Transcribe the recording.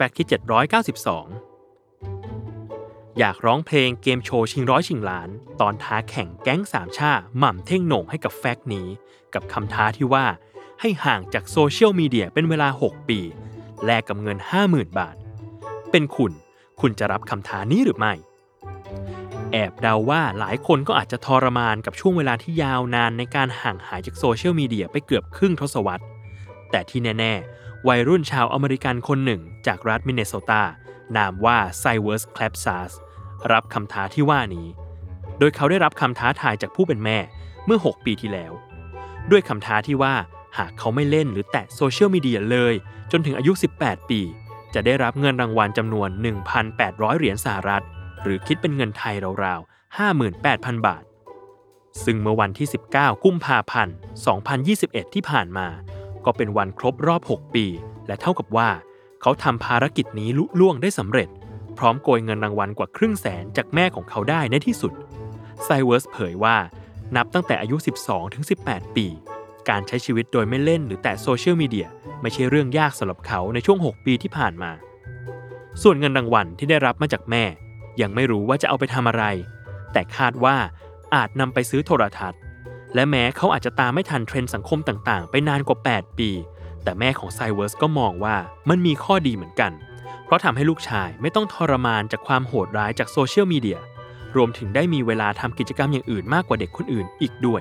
Fact ที่ 792 อยากร้องเพลงเกมโชว์ชิงร้อยชิงล้าน ตอนท้าแข่งแก๊งสามชาหม่ำเท่งโหน่งให้กับ Fact นี้ กับคำท้าที่ว่า ให้ห่างจากโซเชียลมีเดียเป็นเวลา 6 ปี แลกกับเงิน 50,000 บาท เป็นคุณคุณจะรับคำท้านี้หรือไม่ แอบเดาว่าหลายคนก็อาจจะทรมานกับช่วงเวลาที่ยาวนานในการห่างหายจากโซเชียลมีเดียไปเกือบครึ่งทศวรรษ แต่ที่แน่ ๆ วัยรุ่นชาวอเมริกันคนหนึ่ง จากรัฐมินเนโซตา นามว่า Sivert Klefsaas รับคำท้าที่ว่านี้ โดยเขาได้รับคำท้าทายจากผู้เป็นแม่เมื่อ 6 ปีที่แล้ว ด้วยคำท้าที่ว่าหากเขาไม่เล่นหรือแตะโซเชียลมีเดียเลย จนถึงอายุ 18 ปี จะได้รับเงินรางวัลจำนวน 1,800 เหรียญสหรัฐ หรือคิดเป็นเงินไทยราวๆ 58,000 บาทซึ่งเมื่อวันที่ 19 กุมภาพันธ์ 2021 ที่ผ่านมา ก็เป็นวันครบรอบ 6 ปี และเท่ากับว่า เขาทำภารกิจนี้ลุล่วงได้สำเร็จ พร้อมโกยเงินรางวัลกว่าครึ่งแสนจากแม่ของเขาได้ในที่สุดไซเวิร์สเผยว่า นับตั้งแต่อายุ 12-18 ปี การใช้ชีวิตโดยไม่เล่นหรือแตะโซเชียลมีเดียไม่ใช่เรื่องยากสำหรับเขาในช่วง 6 ปีที่ผ่านมา ส่วนเงินรางวัลที่ได้รับมาจากแม่ ยังไม่รู้ว่าจะเอาไปทำอะไร แต่คาดว่าอาจนำไปซื้อโทรทัศน์ และแม้เขาอาจจะตามไม่ทันเทรนด์สังคมต่างๆ ไปนานกว่า 8 ปี แต่แม่ของ Sivert ก็มองว่ามันมีข้อดีเหมือนกัน เพราะทำให้ลูกชายไม่ต้องทรมานจากความโหดร้ายจากโซเชียลมีเดีย รวมถึงได้มีเวลาทำกิจกรรมอย่างอื่นมากกว่าเด็กคนอื่นอีกด้วย